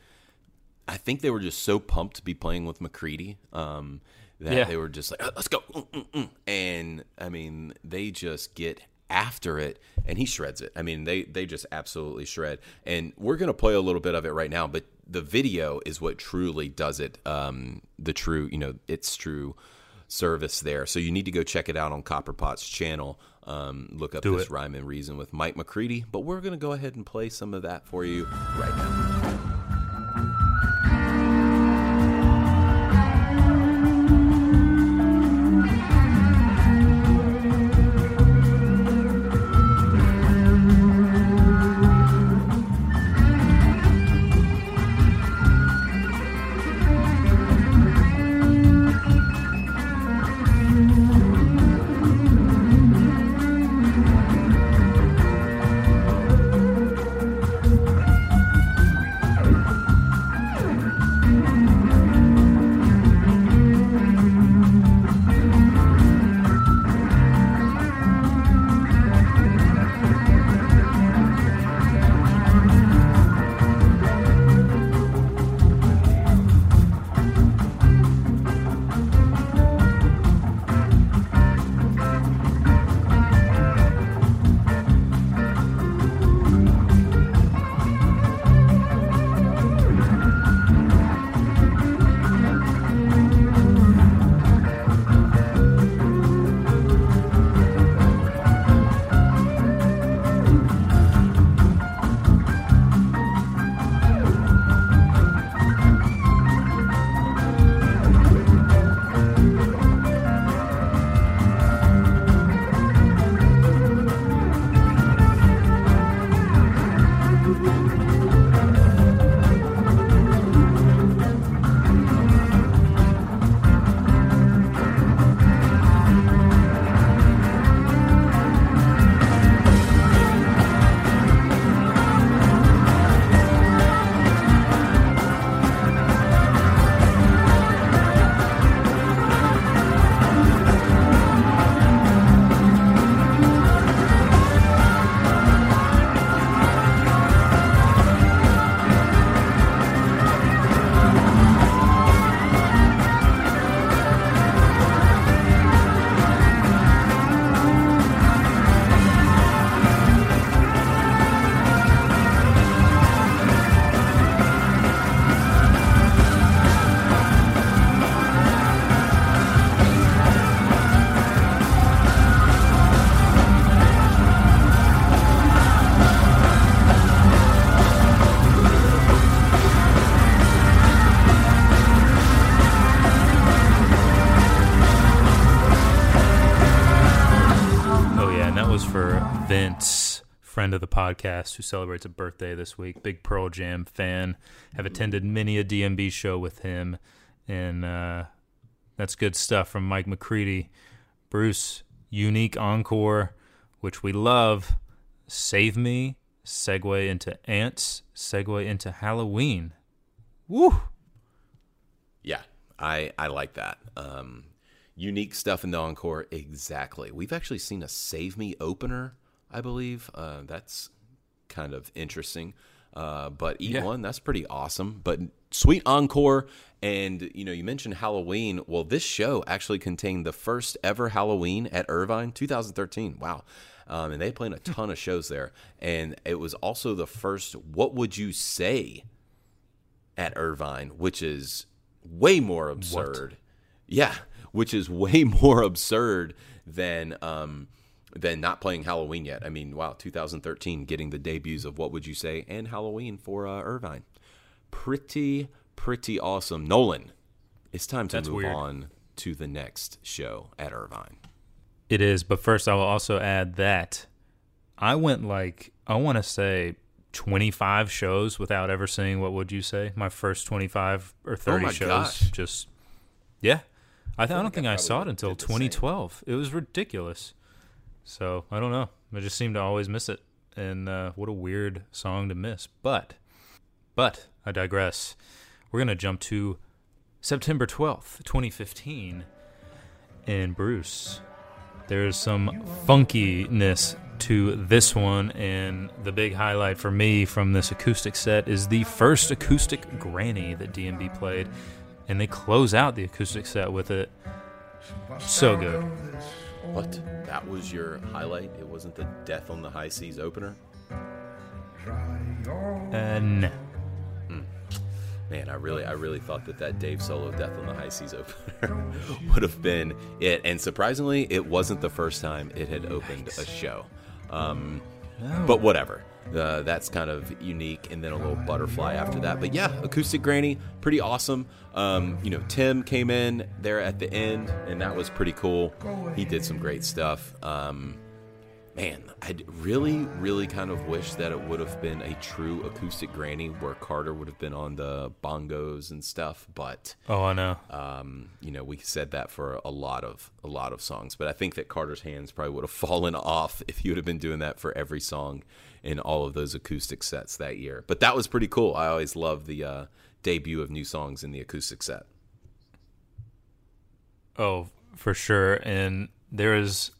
I think they were just so pumped to be playing with McCready um, that Yeah. they were just like, "Uh, let's go. Mm, mm, mm." And I mean, they just get after it and he shreds it. I mean, they, they just absolutely shred. And we're going to play a little bit of it right now, but the video is what truly does it. Um, the true, you know, it's true service there. So you need to go check it out on Copperpot's channel. Um, look up Do this it. rhyme and reason with Mike McCready. But we're going to go ahead and play some of that for you right now. Podcast, who celebrates a birthday this week. Big Pearl Jam fan. Have attended many a DMB show with him, and uh, that's good stuff from Mike McCready. Bruce, unique encore, which we love. Save me, segue into ants, segue into Halloween. Woo! Yeah, I I like that. Um, unique stuff in the encore. Exactly. We've actually seen a Save Me opener, I believe. Uh, that's kind of interesting. Uh, but E1, Yeah. that's pretty awesome. But sweet encore. And, you know, you mentioned Halloween. Well, this show actually contained the first ever Halloween at Irvine, 2013. Wow. Um, and they played a ton of shows there. And it was also the first What Would You Say at Irvine, which is way more absurd. Yeah, which is way more absurd than um, than not playing Halloween yet. I mean, wow, 2013 getting the debuts of What Would You Say and Halloween for uh, Irvine. Pretty pretty awesome. Nolan, it's time to That's move weird. on to the next show at Irvine. It is, but first I will also add that I went like I want to say 25 shows without ever seeing what would you say? My first 25 or 30 my shows gosh. just Yeah. I, th- I don't think I I saw it until did the same. 2012. It was ridiculous. So, I don't know. I just seem to always miss it. And uh, what a weird song to miss. But but I digress. We're to jump to September 12th, 2015 in Bruce there's some funkiness to this one and the big highlight for me from this acoustic set is the first acoustic granny that dmb played and they close out the acoustic set with it so good What? That was your highlight? It wasn't the Death on the High Seas opener? and Man, I really, I really thought that that Dave Solo Death on the High Seas opener would have been it. And surprisingly, it wasn't the first time it had opened a show. Um, But whatever. Uh, that's kind of unique, and then a little butterfly after that. But yeah, acoustic granny, pretty awesome. Um, you know, Tim came in there at the end, and that was pretty cool. He did some great stuff. Um, man, I really, really kind of wish that it would have been a true acoustic granny where Carter would have been on the bongos and stuff. But oh i know um, you know, we said that for a lot of a lot of songs. But I think that Carter's hands probably would have fallen off if he would have been doing that for every song in all of those acoustic sets that year. But that was pretty cool. I always love the uh, debut of new songs in the acoustic set. Oh, for sure. And there is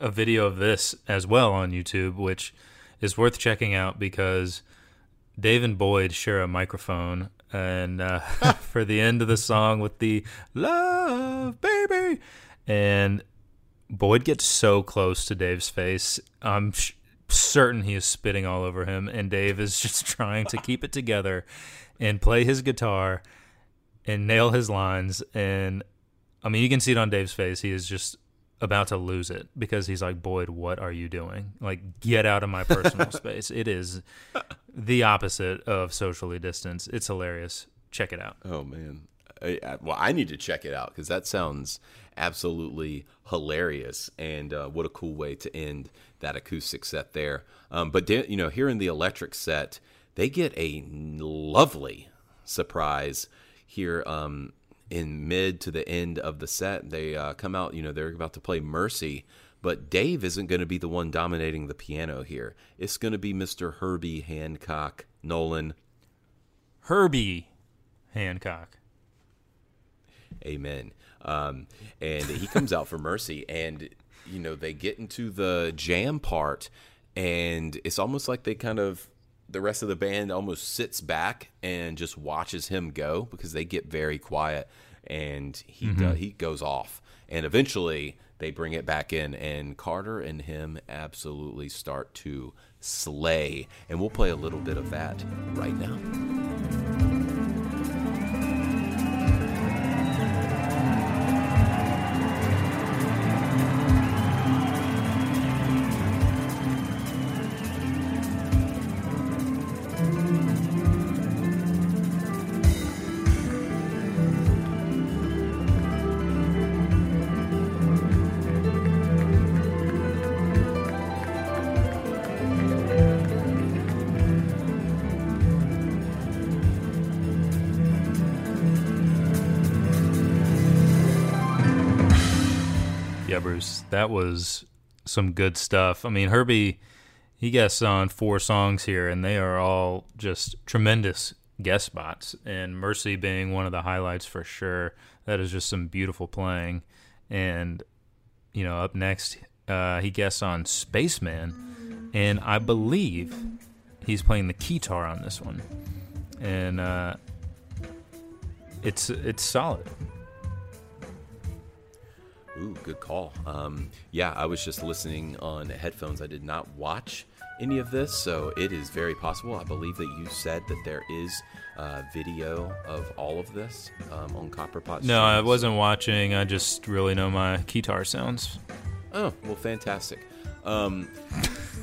a video of this as well on YouTube, which is worth checking out because Dave and Boyd share a microphone. And uh, for the end of the song with the love, baby. And Boyd gets so close to Dave's face. I'm sh- certain he is spitting all over him. And Dave is just trying to keep it together and play his guitar and nail his lines. And I mean, you can see it on Dave's face. He is just about to lose it because he's like, Boyd, what are you doing? Like, get out of my personal space. It is the opposite of socially distance. It's hilarious. Check it out. Oh man. I, I- well, I need to check it out because that sounds absolutely hilarious, and uh, what a cool way to end that acoustic set there. Um, but you know, here in the electric set, they get a lovely surprise here um, in mid to the end of the set. They uh, come out, you know, they're about to play Mercy. But Dave isn't going to be the one dominating the piano here. It's going to be Mr. Herbie Hancock Nolan. Herbie Hancock. Amen. Um, and he comes out for mercy, and you know they get into the jam part, and it's almost like they kind of the rest of the band almost sits back and just watches him go because they get very quiet, and he do- mm-hmm. he goes off, and eventually they bring it back in, and Carter and him absolutely start to slay, and we'll play a little bit of that right now. That was some good stuff. I mean, Herbie, he guests on four songs here, and they are all just tremendous guest spots. And Mercy being one of the highlights for sure. That is just some beautiful playing. And, you know, up next, uh, he guests on Spaceman. And I believe he's playing the guitar on this one. And, uh, it's it's solid. Ooh, good call. Um, yeah, I was just listening on headphones. I did not watch any of this, so it is very possible. I believe that you said that there is uh, video of all of this um, on Copperpot. No, I wasn't watching. I just really know my guitar sounds. Oh, well, fantastic. Um,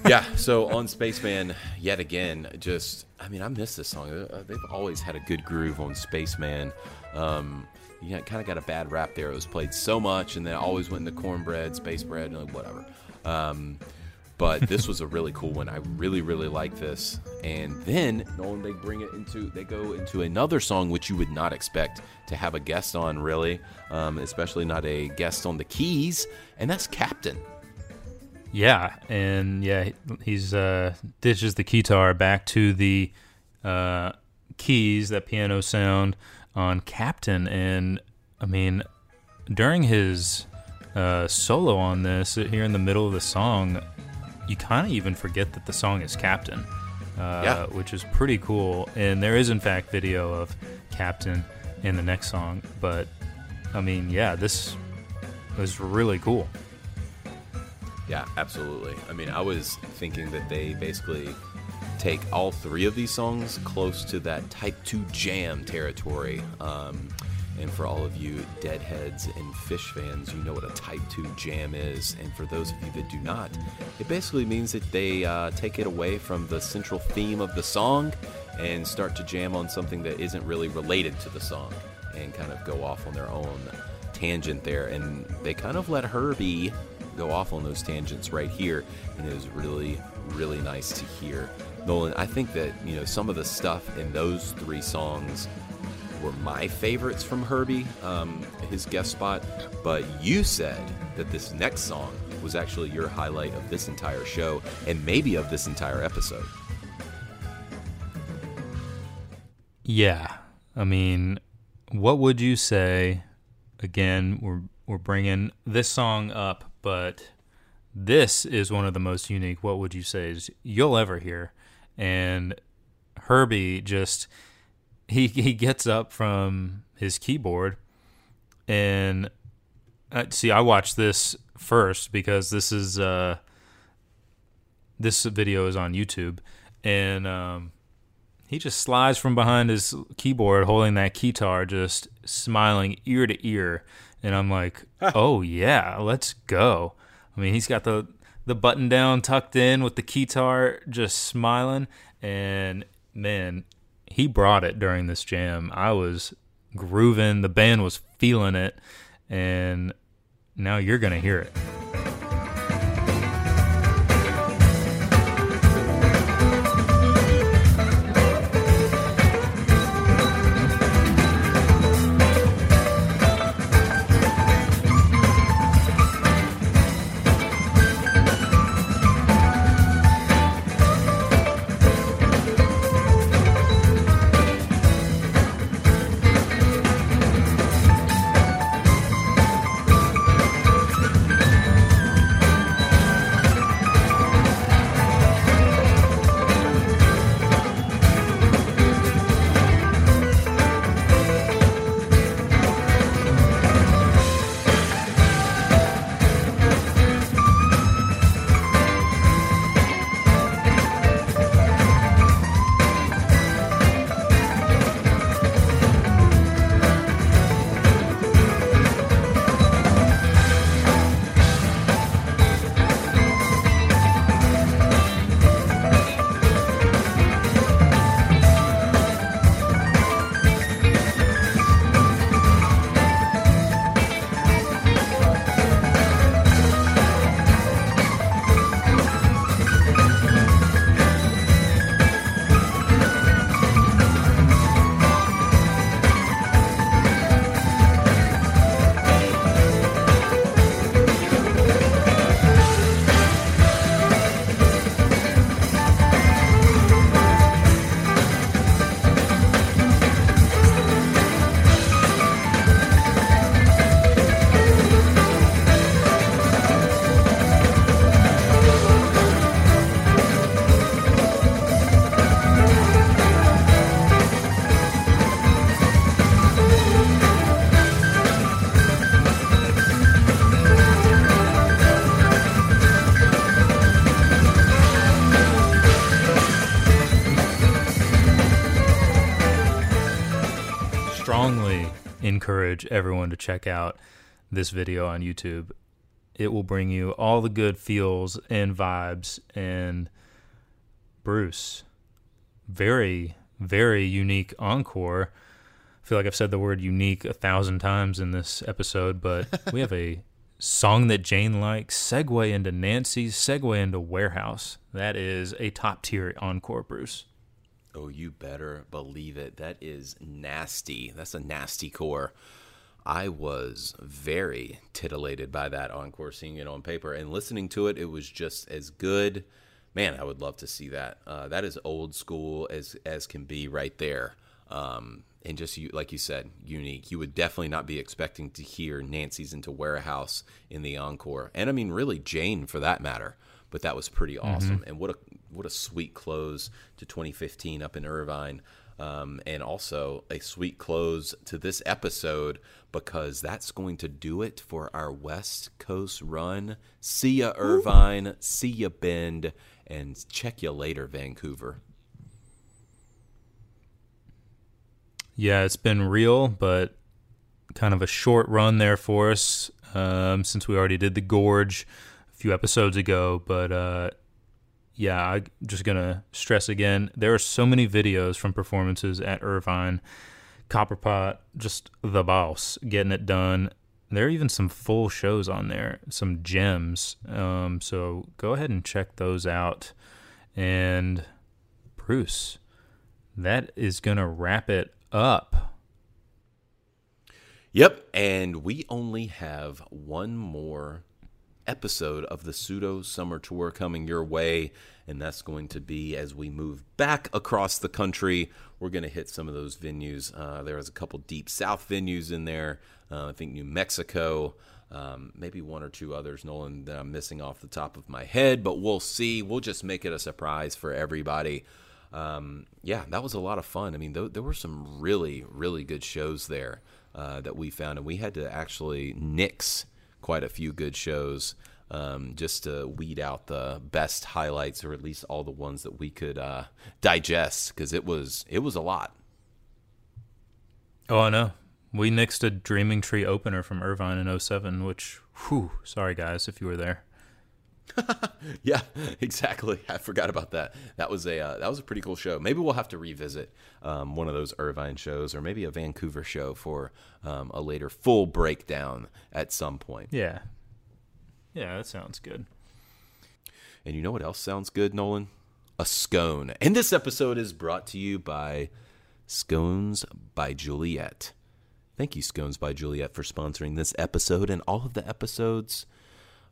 yeah, so on Spaceman, yet again, just, I mean, I miss this song. Uh, They've always had a good groove on Spaceman. Um, yeah, kind of got a bad rap there. It was played so much, and then always went into cornbread, space bread, and whatever. Um, but this was a really cool one. I really, really like this. And then, Nolan, they bring it into, they go into another song which you would not expect to have a guest on, really, um, especially not a guest on the keys, and that's Captain. Yeah, and yeah, he's uh, ditches the guitar back to the uh, keys, that piano sound on Captain, and I mean, during his uh, solo on this, here in the middle of the song, you kind of even forget that the song is Captain, uh, Yeah. which is pretty cool. And there is, in fact, video of Captain in the next song, but I mean, yeah, this was really cool. Yeah, absolutely. I mean, I was thinking that they basically take all three of these songs close to that Type 2 jam territory. Um, and for all of you Deadheads and Phish fans, you know what a Type 2 jam is. And for those of you that do not, it basically means that they uh, take it away from the central theme of the song and start to jam on something that isn't really related to the song and kind of go off on their own tangent there. And they kind of let Herbie go off on those tangents right here, and it was really, really nice to hear. Nolan, I think that you know some of the stuff in those three songs were my favorites from Herbie, um, his guest spot. But you said that this next song was actually your highlight of this entire show, and maybe of this entire episode. Yeah, I mean, what would you say? Again, we're we're bringing this song up, but this is one of the most unique. What would you say is you'll ever hear? And Herbie just he he gets up from his keyboard and uh, see. I watched this first because this is uh this video is on YouTube and um he just slides from behind his keyboard holding that guitar just smiling ear to ear and i'm like oh yeah let's go i mean he's got the the button down tucked in with the guitar just smiling. And man he brought it during this jam. I was grooving. The band was feeling it. And now you're gonna hear it check out this video on YouTube. It will bring you all the good feels and vibes. And Bruce, very, very unique encore. I feel like I've said the word unique a thousand times in this episode, but we have a song that Jane likes, segue into Nancies, segue into Warehouse. That is a top tier encore, Bruce. Oh, you better believe it. That is nasty. That's a nasty core. I was very titillated by that encore, seeing it on paper and listening to it. It was just as good. Man, I would love to see that. Uh, that is old school as as can be, right there. Um, and just you, like you said, unique. You would definitely not be expecting to hear Nancies into Warehouse in the encore, and I mean, really Jane for that matter. But that was pretty awesome, and what a what a sweet close to 2015 up in Irvine, um, and also a sweet close to this episode because that's going to do it for our West Coast run. See ya, Irvine. See ya, Bend, and check you later, Vancouver. Yeah, it's been real, but kind of a short run there for us um, since we already did the Gorge a few episodes ago. But uh, yeah, I'm just going to stress again there are so many videos from performances at Irvine, Copperpot, just the boss, getting it done. There are even some full shows on there, some gems. Um, so go ahead and check those out. And Bruce, that is going to wrap it up. Yep, and we only have one more episode of the pseudo summer tour coming your way, and that's going to be as we move back across the country. We're going to hit some of those venues. Uh, there was a couple deep south venues in there. Uh, I think New Mexico, um, maybe one or two others, Nolan, that I'm missing off the top of my head, but we'll see. We'll just make it a surprise for everybody. Um, yeah, that was a lot of fun. I mean, th- there were some really, really good shows there uh, that we found, and we had to actually nix quite a few good shows um, just to weed out the best highlights, or at least all the ones that we could uh, digest, because it was it was a lot. Oh, I know. We nixed a Dreaming Tree opener from Irvine in 07, which, whew, sorry guys if you were there. Yeah, exactly. I forgot about that. That was a uh, that was a pretty cool show. Maybe we'll have to revisit um, one of those Irvine shows, or maybe a Vancouver show for um, a later full breakdown at some point. Yeah. Yeah, that sounds good. And you know what else sounds good, Nolan? A scone. And this episode is brought to you by Scones by Juliet. Thank you, Scones by Juliet, for sponsoring this episode and all of the episodes.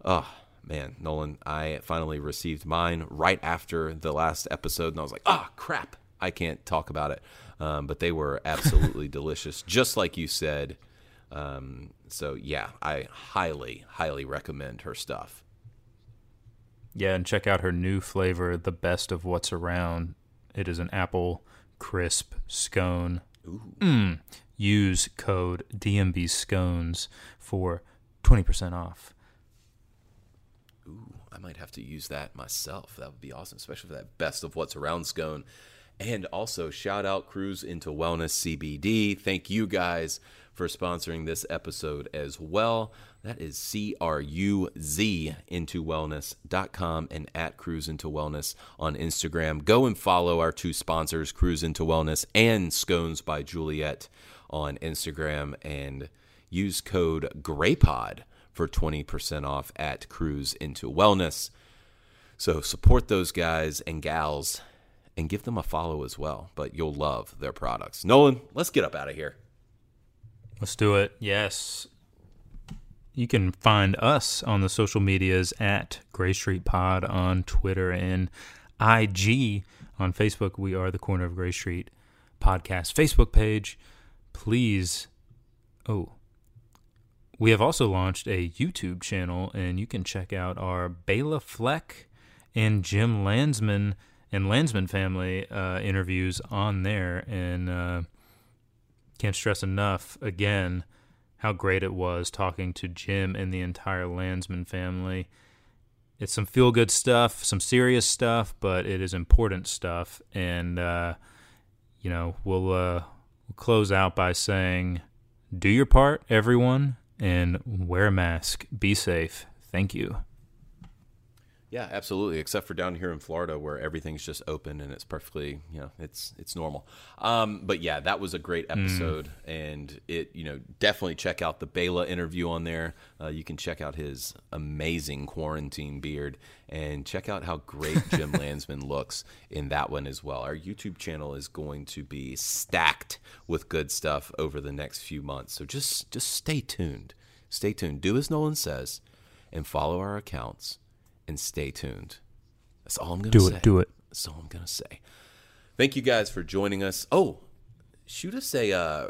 Oh, man, Nolan, I finally received mine right after the last episode, and I was like, ah, crap, I can't talk about it. Um, but they were absolutely delicious, just like you said. Um, so, yeah, I highly, highly recommend her stuff. Yeah, and check out her new flavor, the best of what's around. It is an apple crisp scone. Mm. Use code DMB scones for 20% off. Ooh, I might have to use that myself. That would be awesome, especially for that best of what's around scone. And also, shout out Cruz into Wellness CBD. Thank you guys for sponsoring this episode as well. That is C R U Z into wellness.com and at Cruz into Wellness on Instagram. Go and follow our two sponsors, Cruz into Wellness and Scones by Juliet on Instagram and use code GRAYPOD for 20% off at Cruz into Wellness. So support those guys and gals and give them a follow as well. But you'll love their products. Nolan, let's get up out of here. Let's do it. Yes. You can find us on the social medias at Gray Street Pod on Twitter and IG. On Facebook, we are the Corner of Gray Street podcast Facebook page. Please, oh, we have also launched a YouTube channel, and you can check out our Bela Fleck and Jim Landsman and Landsman family uh, interviews on there. And uh, can't stress enough again how great it was talking to Jim and the entire Landsman family. It's some feel good stuff, some serious stuff, but it is important stuff. And, uh, you know, we'll, uh, we'll close out by saying do your part, everyone, and wear a mask. Be safe. Thank you. Yeah, absolutely. Except for down here in Florida, where everything's just open and it's perfectly, you know, it's it's normal. Um, but yeah, that was a great episode, and it, you know, definitely check out the Bela interview on there. Uh, you can check out his amazing quarantine beard, and check out how great Jim Landsman looks in that one as well. Our YouTube channel is going to be stacked with good stuff over the next few months, so just just stay tuned. Stay tuned. Do as Nolan says, and follow our accounts and stay tuned. That's all I'm going to Do say. Do it. Do it. That's all I'm going to say. Thank you guys for joining us. Oh, shoot us a uh,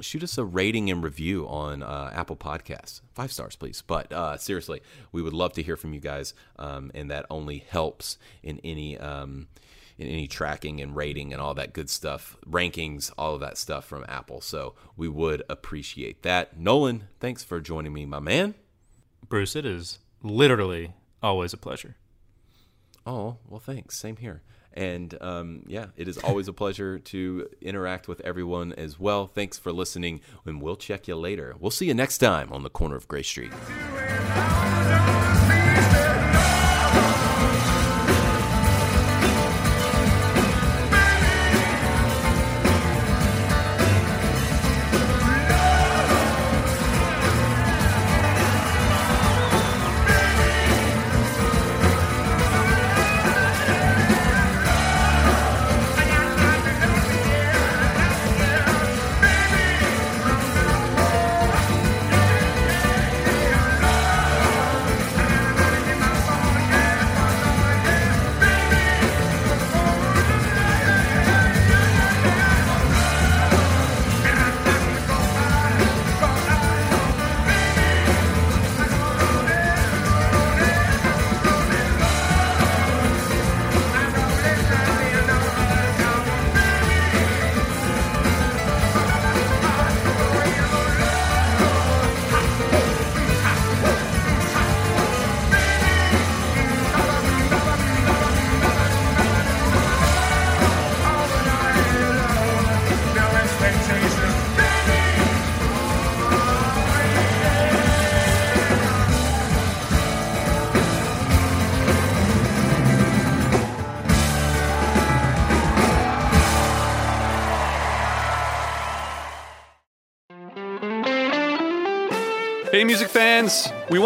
shoot us a rating and review on uh, Apple Podcasts. Five stars, please. But uh, seriously, we would love to hear from you guys, um, and that only helps in any um, in any tracking and rating and all that good stuff, rankings, all of that stuff from Apple. So we would appreciate that. Nolan, thanks for joining me, my man. Bruce, it is literally always a pleasure. Oh, well, thanks. Same here. And um, yeah, it is always a pleasure to interact with everyone as well. Thanks for listening, and we'll check you later. We'll see you next time on the corner of Gray Street.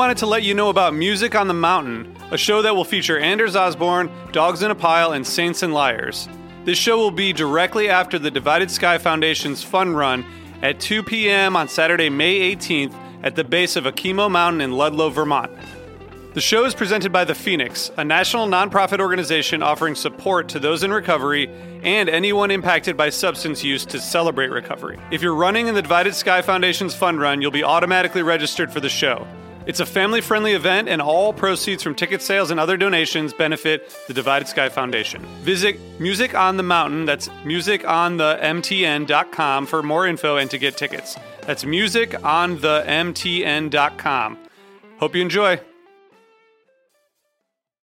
Wanted to let you know about Music on the Mountain, a show that will feature Anders Osborne, Dogs in a Pile, and Saints and Liars. This show will be directly after the Divided Sky Foundation's Fun Run at 2 p.m. on Saturday, May 18th at the base of Okemo Mountain in Ludlow, Vermont. The show is presented by The Phoenix, a national nonprofit organization offering support to those in recovery and anyone impacted by substance use to celebrate recovery. If you're running in the Divided Sky Foundation's fund run, you'll be automatically registered for the show. It's a family friendly event, and all proceeds from ticket sales and other donations benefit the Divided Sky Foundation. Visit Music on the Mountain, that's musiconthemtn.com for more info and to get tickets. That's musiconthemtn.com. Hope you enjoy.